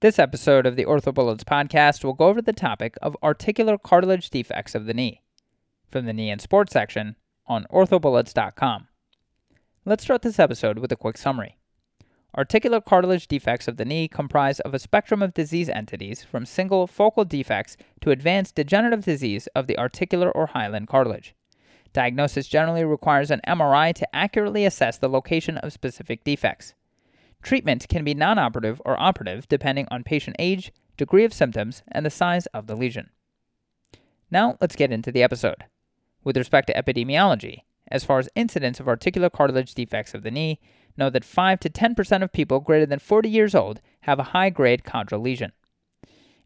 This episode of the OrthoBullets podcast will go over the topic of articular cartilage defects of the knee from the Knee and Sports section on orthobullets.com. Let's start this episode with a quick summary. Articular cartilage defects of the knee comprise of a spectrum of disease entities from single focal defects to advanced degenerative disease of the articular or hyaline cartilage. Diagnosis generally requires an MRI to accurately assess the location of specific defects. Treatment can be non operative or operative depending on patient age, degree of symptoms, and the size of the lesion. Now let's get into the episode. With respect to epidemiology, as far as incidence of articular cartilage defects of the knee, know that 5 to 10% of people greater than 40 years old have a high grade chondral lesion.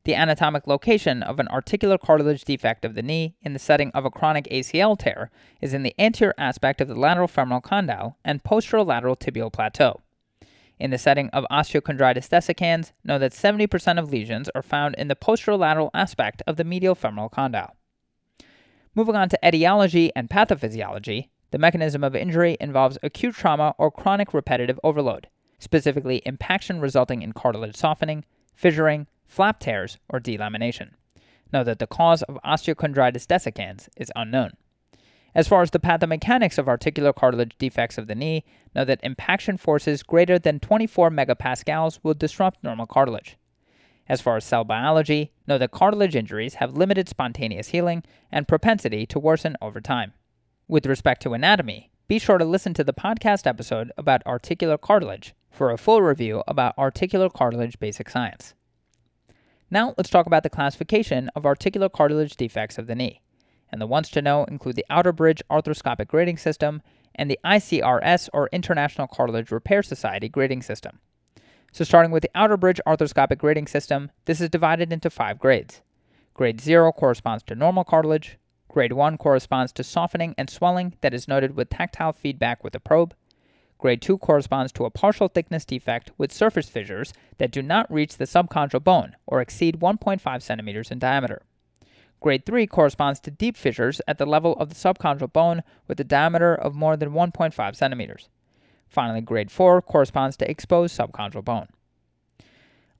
The anatomic location of an articular cartilage defect of the knee in the setting of a chronic ACL tear is in the anterior aspect of the lateral femoral condyle and posterolateral tibial plateau. In the setting of osteochondritis dissecans, know that 70% of lesions are found in the posterolateral aspect of the medial femoral condyle. Moving on to etiology and pathophysiology, the mechanism of injury involves acute trauma or chronic repetitive overload, specifically impaction resulting in cartilage softening, fissuring, flap tears, or delamination. Note that the cause of osteochondritis dissecans is unknown. As far as the pathomechanics of articular cartilage defects of the knee, know that impaction forces greater than 24 megapascals will disrupt normal cartilage. As far as cell biology, know that cartilage injuries have limited spontaneous healing and propensity to worsen over time. With respect to anatomy, be sure to listen to the podcast episode about articular cartilage for a full review about articular cartilage basic science. Now let's talk about the classification of articular cartilage defects of the knee and the ones to know include the Outerbridge Arthroscopic Grading System and the ICRS or International Cartilage Repair Society grading system. So, starting with the Outerbridge Arthroscopic Grading System, this is divided into five grades. Grade 0 corresponds to normal cartilage, Grade 1 corresponds to softening and swelling that is noted with tactile feedback with a probe. Grade 2 corresponds to a partial thickness defect with surface fissures that do not reach the subchondral bone or exceed 1.5 centimeters in diameter. Grade 3 corresponds to deep fissures at the level of the subchondral bone with a diameter of more than 1.5 centimeters. Finally, grade 4 corresponds to exposed subchondral bone.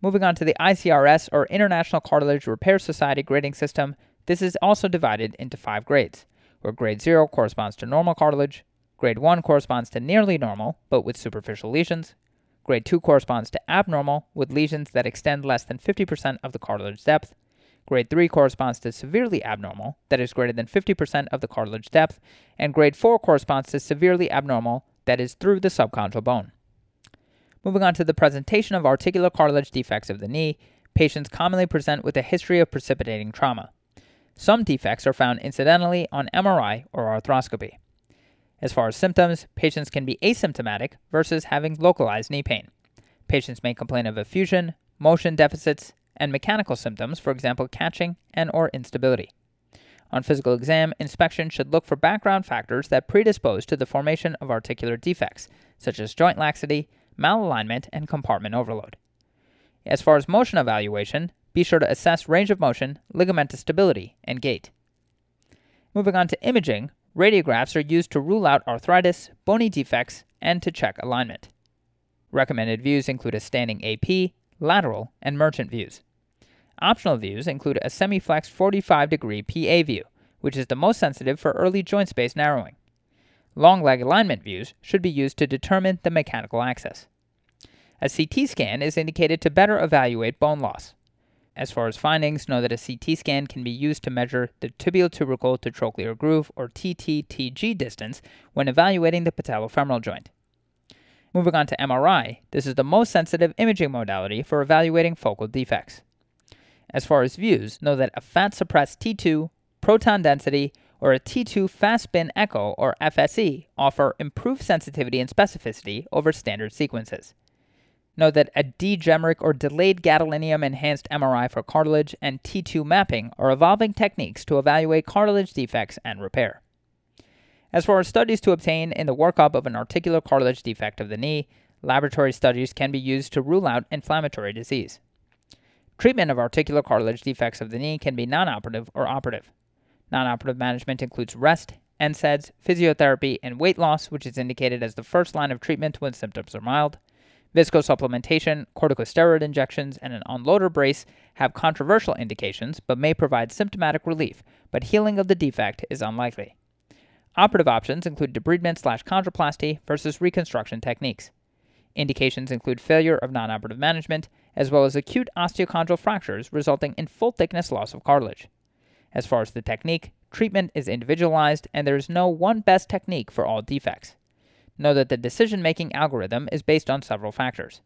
Moving on to the ICRS or International Cartilage Repair Society grading system, this is also divided into five grades, where grade 0 corresponds to normal cartilage, grade 1 corresponds to nearly normal but with superficial lesions, grade 2 corresponds to abnormal with lesions that extend less than 50% of the cartilage depth, Grade 3 corresponds to severely abnormal, that is greater than 50% of the cartilage depth, and grade 4 corresponds to severely abnormal, that is through the subchondral bone. Moving on to the presentation of articular cartilage defects of the knee, patients commonly present with a history of precipitating trauma. Some defects are found incidentally on MRI or arthroscopy. As far as symptoms, patients can be asymptomatic versus having localized knee pain. Patients may complain of effusion, motion deficits, and mechanical symptoms, for example, catching and or instability. On physical exam, inspection should look for background factors that predispose to the formation of articular defects, such as joint laxity, malalignment, and compartment overload. As far as motion evaluation, be sure to assess range of motion, ligamentous stability, and gait. Moving on to imaging, radiographs are used to rule out arthritis, bony defects, and to check alignment. Recommended views include a standing AP, lateral, and merchant views. Optional views include a semi-flex 45 degree PA view, which is the most sensitive for early joint space narrowing. Long leg alignment views should be used to determine the mechanical axis. A CT scan is indicated to better evaluate bone loss. As far as findings, know that a CT scan can be used to measure the tibiotubercle to trochlear groove or TTTG distance when evaluating the patellofemoral joint. Moving on to MRI, this is the most sensitive imaging modality for evaluating focal defects. As far as views, know that a fat suppressed T2, proton density, or a T2 fast spin echo or FSE offer improved sensitivity and specificity over standard sequences. Note that a dGEMRIC or delayed gadolinium enhanced MRI for cartilage and T2 mapping are evolving techniques to evaluate cartilage defects and repair. As far as studies to obtain in the workup of an articular cartilage defect of the knee, laboratory studies can be used to rule out inflammatory disease. Treatment of articular cartilage defects of the knee can be non operative or operative. Non operative management includes rest, NSAIDs, physiotherapy, and weight loss, which is indicated as the first line of treatment when symptoms are mild. Viscosupplementation, corticosteroid injections, and an unloader brace have controversial indications but may provide symptomatic relief, but healing of the defect is unlikely. Operative options include debridement slash chondroplasty versus reconstruction techniques. Indications include failure of non-operative management, as well as acute osteochondral fractures resulting in full thickness loss of cartilage. As far as the technique, treatment is individualized and there is no one best technique for all defects. Know that the decision making algorithm is based on several factors.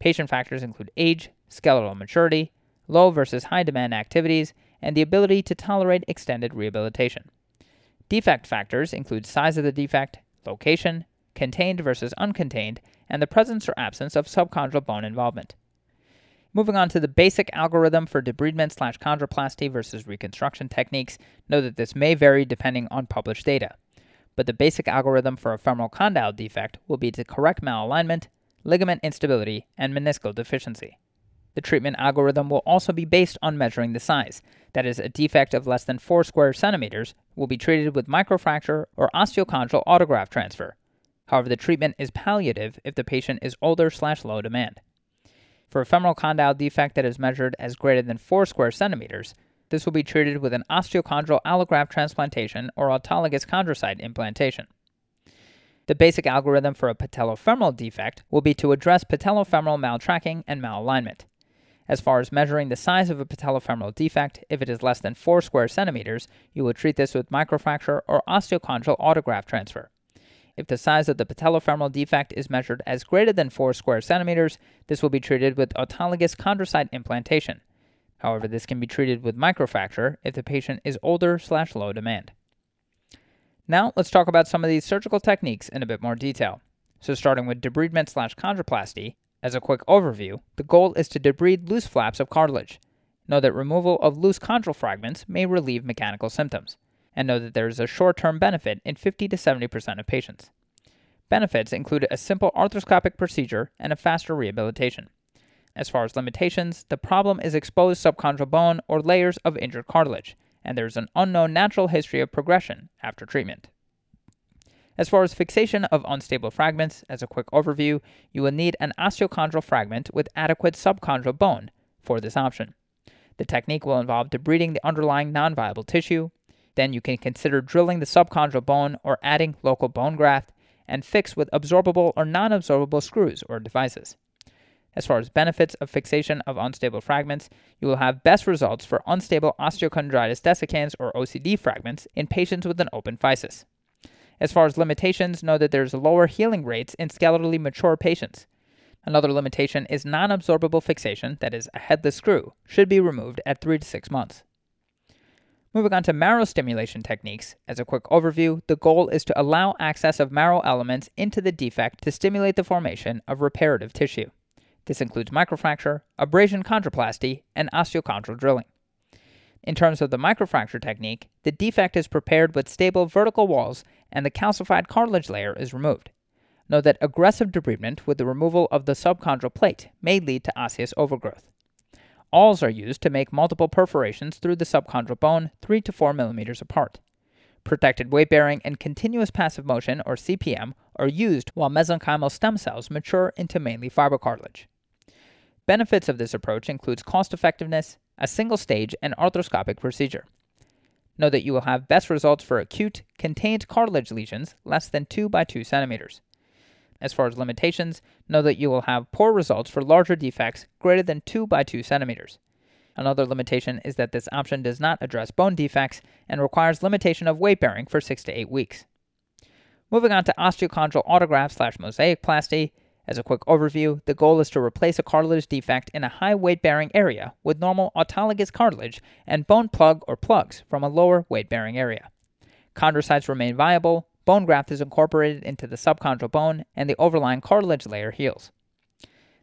Patient factors include age, skeletal maturity, low versus high demand activities, and the ability to tolerate extended rehabilitation. Defect factors include size of the defect, location, contained versus uncontained, and the presence or absence of subchondral bone involvement. Moving on to the basic algorithm for debridement slash chondroplasty versus reconstruction techniques, know that this may vary depending on published data but the basic algorithm for a femoral condyle defect will be to correct malalignment, ligament instability, and meniscal deficiency. The treatment algorithm will also be based on measuring the size. That is, a defect of less than 4 square centimeters will be treated with microfracture or osteochondral autograft transfer. However, the treatment is palliative if the patient is older slash low demand. For a femoral condyle defect that is measured as greater than 4 square centimeters, this will be treated with an osteochondral allograft transplantation or autologous chondrocyte implantation. The basic algorithm for a patellofemoral defect will be to address patellofemoral maltracking and malalignment. As far as measuring the size of a patellofemoral defect, if it is less than 4 square centimeters, you will treat this with microfracture or osteochondral autograft transfer. If the size of the patellofemoral defect is measured as greater than 4 square centimeters, this will be treated with autologous chondrocyte implantation. However, this can be treated with microfracture if the patient is older slash low demand. Now, let's talk about some of these surgical techniques in a bit more detail. So, starting with debridement slash chondroplasty, as a quick overview, the goal is to debride loose flaps of cartilage. Know that removal of loose chondral fragments may relieve mechanical symptoms, and know that there is a short term benefit in 50 to 70% of patients. Benefits include a simple arthroscopic procedure and a faster rehabilitation. As far as limitations, the problem is exposed subchondral bone or layers of injured cartilage, and there is an unknown natural history of progression after treatment. As far as fixation of unstable fragments, as a quick overview, you will need an osteochondral fragment with adequate subchondral bone for this option. The technique will involve debriding the underlying non viable tissue. Then you can consider drilling the subchondral bone or adding local bone graft and fix with absorbable or non absorbable screws or devices. As far as benefits of fixation of unstable fragments, you will have best results for unstable osteochondritis dissecans or OCD fragments in patients with an open physis. As far as limitations, know that there's lower healing rates in skeletally mature patients. Another limitation is non absorbable fixation, that is, a headless screw, should be removed at 3 to 6 months. Moving on to marrow stimulation techniques, as a quick overview, the goal is to allow access of marrow elements into the defect to stimulate the formation of reparative tissue. This includes microfracture, abrasion chondroplasty, and osteochondral drilling. In terms of the microfracture technique, the defect is prepared with stable vertical walls and the calcified cartilage layer is removed. Note that aggressive debridement with the removal of the subchondral plate may lead to osseous overgrowth. Awls are used to make multiple perforations through the subchondral bone 3 to 4 millimeters apart. Protected weight bearing and continuous passive motion, or CPM, are used while mesenchymal stem cells mature into mainly fibrocartilage. Benefits of this approach includes cost effectiveness, a single stage, and arthroscopic procedure. Know that you will have best results for acute, contained cartilage lesions less than 2 by 2 centimeters. As far as limitations, know that you will have poor results for larger defects greater than 2 by 2 centimeters. Another limitation is that this option does not address bone defects and requires limitation of weight bearing for 6 to 8 weeks. Moving on to osteochondral autograft slash mosaic plasty, as a quick overview, the goal is to replace a cartilage defect in a high weight bearing area with normal autologous cartilage and bone plug or plugs from a lower weight bearing area. Chondrocytes remain viable, bone graft is incorporated into the subchondral bone, and the overlying cartilage layer heals.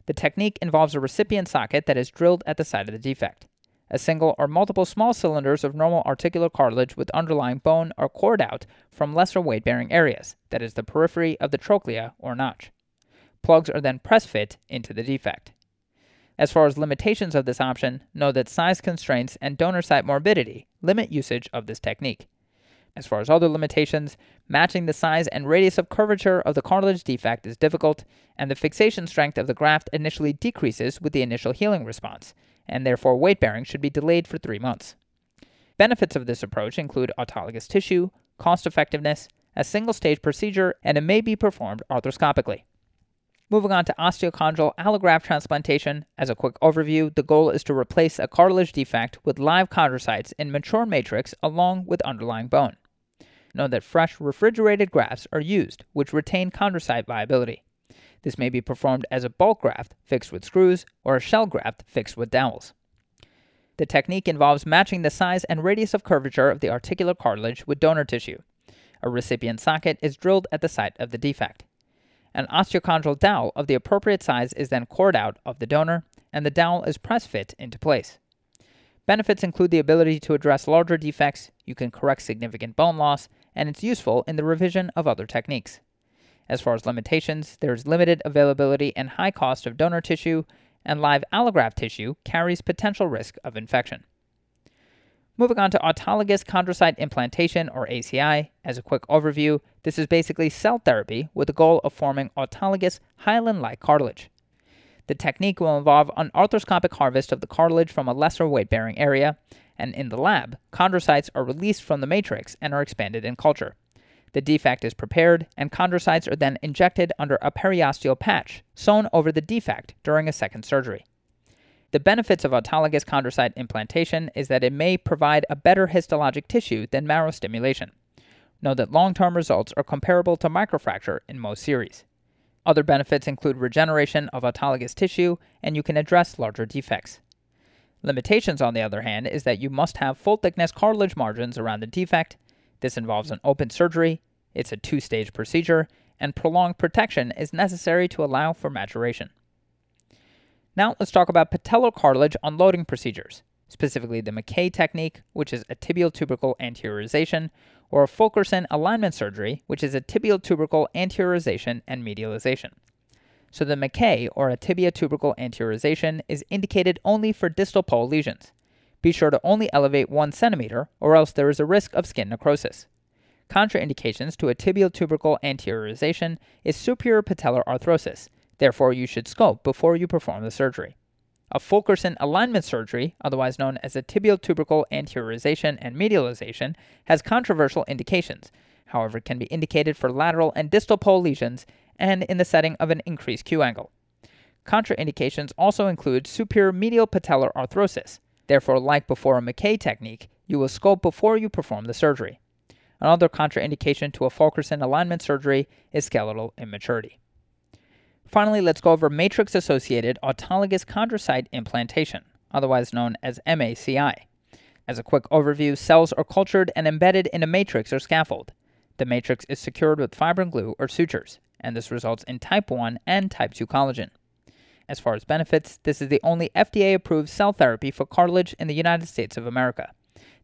The technique involves a recipient socket that is drilled at the site of the defect. A single or multiple small cylinders of normal articular cartilage with underlying bone are cored out from lesser weight bearing areas, that is, the periphery of the trochlea or notch. Plugs are then press fit into the defect. As far as limitations of this option, know that size constraints and donor site morbidity limit usage of this technique. As far as other limitations, matching the size and radius of curvature of the cartilage defect is difficult, and the fixation strength of the graft initially decreases with the initial healing response, and therefore weight bearing should be delayed for three months. Benefits of this approach include autologous tissue, cost effectiveness, a single stage procedure, and it may be performed arthroscopically. Moving on to osteochondral allograft transplantation, as a quick overview, the goal is to replace a cartilage defect with live chondrocytes in mature matrix along with underlying bone. Know that fresh refrigerated grafts are used, which retain chondrocyte viability. This may be performed as a bulk graft fixed with screws or a shell graft fixed with dowels. The technique involves matching the size and radius of curvature of the articular cartilage with donor tissue. A recipient socket is drilled at the site of the defect. An osteochondral dowel of the appropriate size is then cored out of the donor, and the dowel is press fit into place. Benefits include the ability to address larger defects, you can correct significant bone loss, and it's useful in the revision of other techniques. As far as limitations, there is limited availability and high cost of donor tissue, and live allograft tissue carries potential risk of infection. Moving on to autologous chondrocyte implantation, or ACI. As a quick overview, this is basically cell therapy with the goal of forming autologous hyaline like cartilage. The technique will involve an arthroscopic harvest of the cartilage from a lesser weight bearing area, and in the lab, chondrocytes are released from the matrix and are expanded in culture. The defect is prepared, and chondrocytes are then injected under a periosteal patch sewn over the defect during a second surgery. The benefits of autologous chondrocyte implantation is that it may provide a better histologic tissue than marrow stimulation. Note that long term results are comparable to microfracture in most series. Other benefits include regeneration of autologous tissue, and you can address larger defects. Limitations, on the other hand, is that you must have full thickness cartilage margins around the defect. This involves an open surgery, it's a two stage procedure, and prolonged protection is necessary to allow for maturation. Now let's talk about patellar cartilage unloading procedures, specifically the Maquet technique, which is a tibial tubercle anteriorization, or Fulkerson alignment surgery, which is a tibial tubercle anteriorization and medialization. So the Maquet, or a tibia tubercle anteriorization, is indicated only for distal pole lesions. Be sure to only elevate 1 centimeter, or else there is a risk of skin necrosis. Contraindications to a tibial tubercle anteriorization is superior patellar arthrosis, Therefore, you should scope before you perform the surgery. A Fulkerson alignment surgery, otherwise known as a tibial tubercle anteriorization and medialization, has controversial indications. However, it can be indicated for lateral and distal pole lesions and in the setting of an increased Q angle. Contraindications also include superior medial patellar arthrosis. Therefore, like before a Maquet technique, you will scope before you perform the surgery. Another contraindication to a Fulkerson alignment surgery is skeletal immaturity. Finally, let's go over matrix associated autologous chondrocyte implantation, otherwise known as MACI. As a quick overview, cells are cultured and embedded in a matrix or scaffold. The matrix is secured with fibrin glue or sutures, and this results in type 1 and type 2 collagen. As far as benefits, this is the only FDA approved cell therapy for cartilage in the United States of America.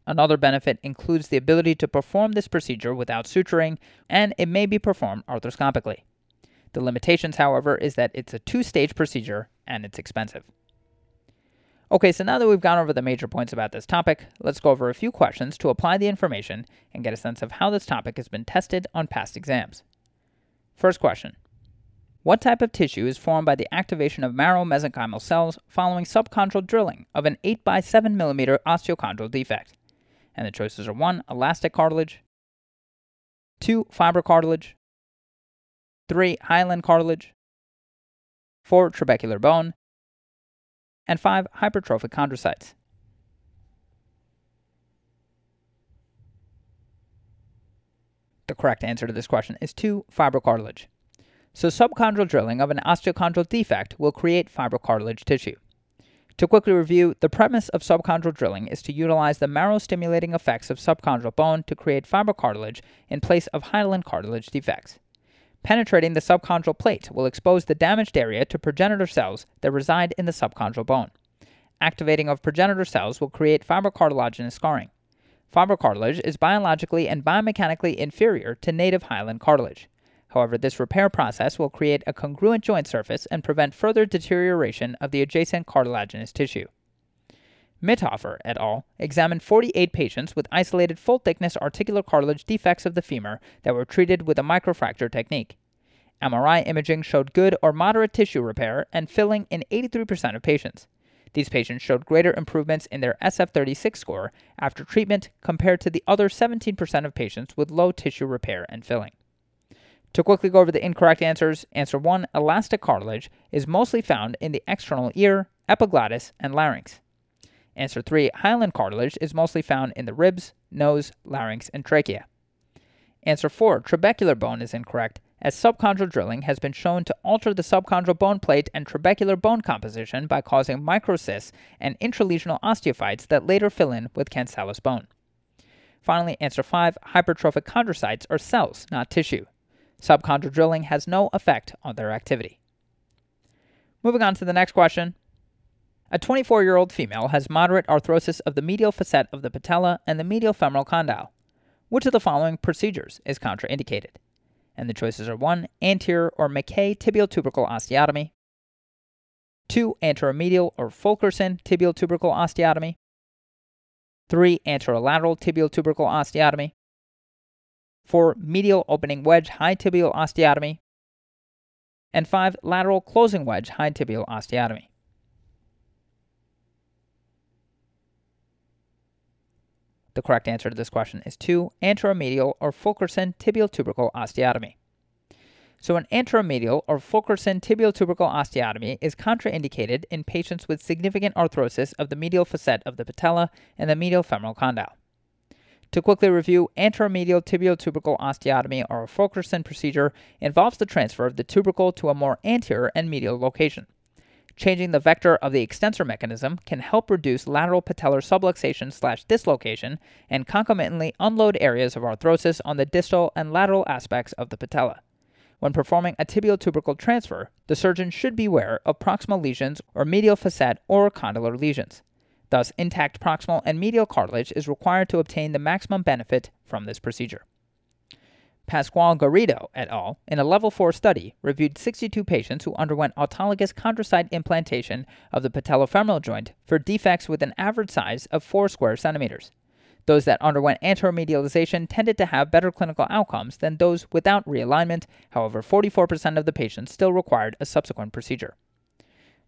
Another benefit includes the ability to perform this procedure without suturing, and it may be performed arthroscopically. The limitations, however, is that it's a two stage procedure and it's expensive. Okay, so now that we've gone over the major points about this topic, let's go over a few questions to apply the information and get a sense of how this topic has been tested on past exams. First question What type of tissue is formed by the activation of marrow mesenchymal cells following subchondral drilling of an 8 by 7 mm osteochondral defect? And the choices are 1. Elastic cartilage, 2. Fiber cartilage, 3. Hyaline cartilage. 4. Trabecular bone. And 5. Hypertrophic chondrocytes. The correct answer to this question is 2. Fibrocartilage. So, subchondral drilling of an osteochondral defect will create fibrocartilage tissue. To quickly review, the premise of subchondral drilling is to utilize the marrow stimulating effects of subchondral bone to create fibrocartilage in place of hyaline cartilage defects. Penetrating the subchondral plate will expose the damaged area to progenitor cells that reside in the subchondral bone. Activating of progenitor cells will create fibrocartilaginous scarring. Fibrocartilage is biologically and biomechanically inferior to native hyaline cartilage. However, this repair process will create a congruent joint surface and prevent further deterioration of the adjacent cartilaginous tissue. Mithofer et al. examined 48 patients with isolated full thickness articular cartilage defects of the femur that were treated with a microfracture technique. MRI imaging showed good or moderate tissue repair and filling in 83% of patients. These patients showed greater improvements in their SF36 score after treatment compared to the other 17% of patients with low tissue repair and filling. To quickly go over the incorrect answers, answer 1 elastic cartilage is mostly found in the external ear, epiglottis, and larynx. Answer 3 hyaline cartilage is mostly found in the ribs, nose, larynx, and trachea. Answer 4 trabecular bone is incorrect as subchondral drilling has been shown to alter the subchondral bone plate and trabecular bone composition by causing microcysts and intralesional osteophytes that later fill in with cancellous bone. Finally, answer 5 hypertrophic chondrocytes are cells, not tissue. Subchondral drilling has no effect on their activity. Moving on to the next question. A 24 year old female has moderate arthrosis of the medial facet of the patella and the medial femoral condyle. Which of the following procedures is contraindicated? And the choices are 1. Anterior or Maquet tibial tubercle osteotomy, 2. Anteromedial or Fulkerson tibial tubercle osteotomy, 3. Anterolateral tibial tubercle osteotomy, 4. Medial opening wedge high tibial osteotomy, and 5. Lateral closing wedge high tibial osteotomy. The correct answer to this question is 2. Anteromedial or Fulkerson tibial tubercle osteotomy. So, an anteromedial or Fulkerson tibial tubercle osteotomy is contraindicated in patients with significant arthrosis of the medial facet of the patella and the medial femoral condyle. To quickly review, anteromedial tibial tubercle osteotomy or Fulkerson procedure involves the transfer of the tubercle to a more anterior and medial location. Changing the vector of the extensor mechanism can help reduce lateral patellar subluxation slash dislocation and concomitantly unload areas of arthrosis on the distal and lateral aspects of the patella. When performing a tibial tubercle transfer, the surgeon should beware of proximal lesions or medial facet or condylar lesions. Thus, intact proximal and medial cartilage is required to obtain the maximum benefit from this procedure. Pascual Garrido et al., in a level 4 study, reviewed 62 patients who underwent autologous chondrocyte implantation of the patellofemoral joint for defects with an average size of 4 square centimeters. Those that underwent anteromedialization tended to have better clinical outcomes than those without realignment. However, 44% of the patients still required a subsequent procedure.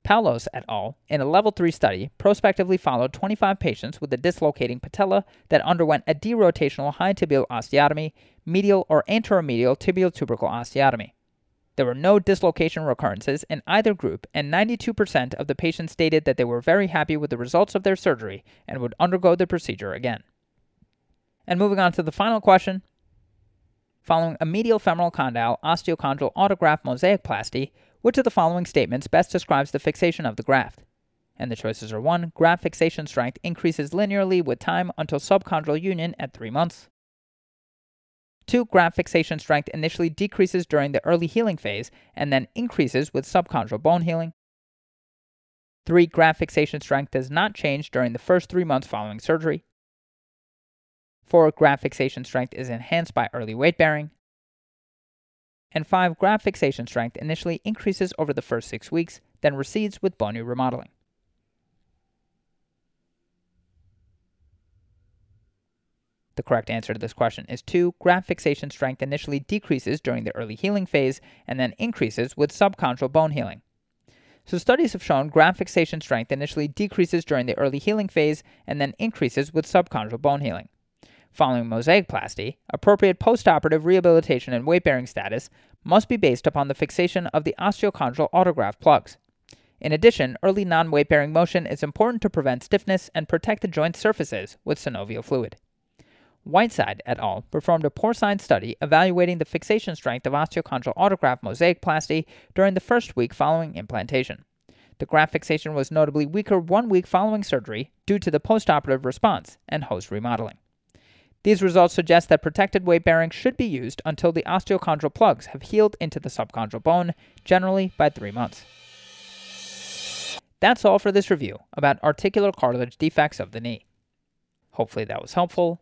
Paulos et al., in a level 3 study, prospectively followed 25 patients with a dislocating patella that underwent a derotational high tibial osteotomy, medial or anteromedial tibial tubercle osteotomy. There were no dislocation recurrences in either group, and 92% of the patients stated that they were very happy with the results of their surgery and would undergo the procedure again. And moving on to the final question. Following a medial femoral condyle osteochondral autograft mosaicplasty, which of the following statements best describes the fixation of the graft? And the choices are 1. Graft fixation strength increases linearly with time until subchondral union at 3 months. 2. Graft fixation strength initially decreases during the early healing phase and then increases with subchondral bone healing. 3. Graft fixation strength does not change during the first 3 months following surgery. 4. Graft fixation strength is enhanced by early weight bearing. And 5. Graft fixation strength initially increases over the first 6 weeks, then recedes with bony remodeling. The correct answer to this question is 2. Graft fixation strength initially decreases during the early healing phase and then increases with subchondral bone healing. So, studies have shown graft fixation strength initially decreases during the early healing phase and then increases with subchondral bone healing. Following mosaicplasty, appropriate postoperative rehabilitation and weight bearing status must be based upon the fixation of the osteochondral autograft plugs. In addition, early non weight bearing motion is important to prevent stiffness and protect the joint surfaces with synovial fluid. Whiteside et al. performed a porcine study evaluating the fixation strength of osteochondral autograft mosaicplasty during the first week following implantation. The graft fixation was notably weaker one week following surgery due to the postoperative response and host remodeling. These results suggest that protected weight bearing should be used until the osteochondral plugs have healed into the subchondral bone, generally by three months. That's all for this review about articular cartilage defects of the knee. Hopefully that was helpful.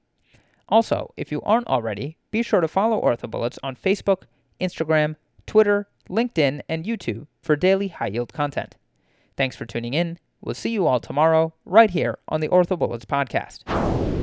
Also, if you aren't already, be sure to follow OrthoBullets on Facebook, Instagram, Twitter, LinkedIn, and YouTube for daily high yield content. Thanks for tuning in. We'll see you all tomorrow, right here on the OrthoBullets podcast.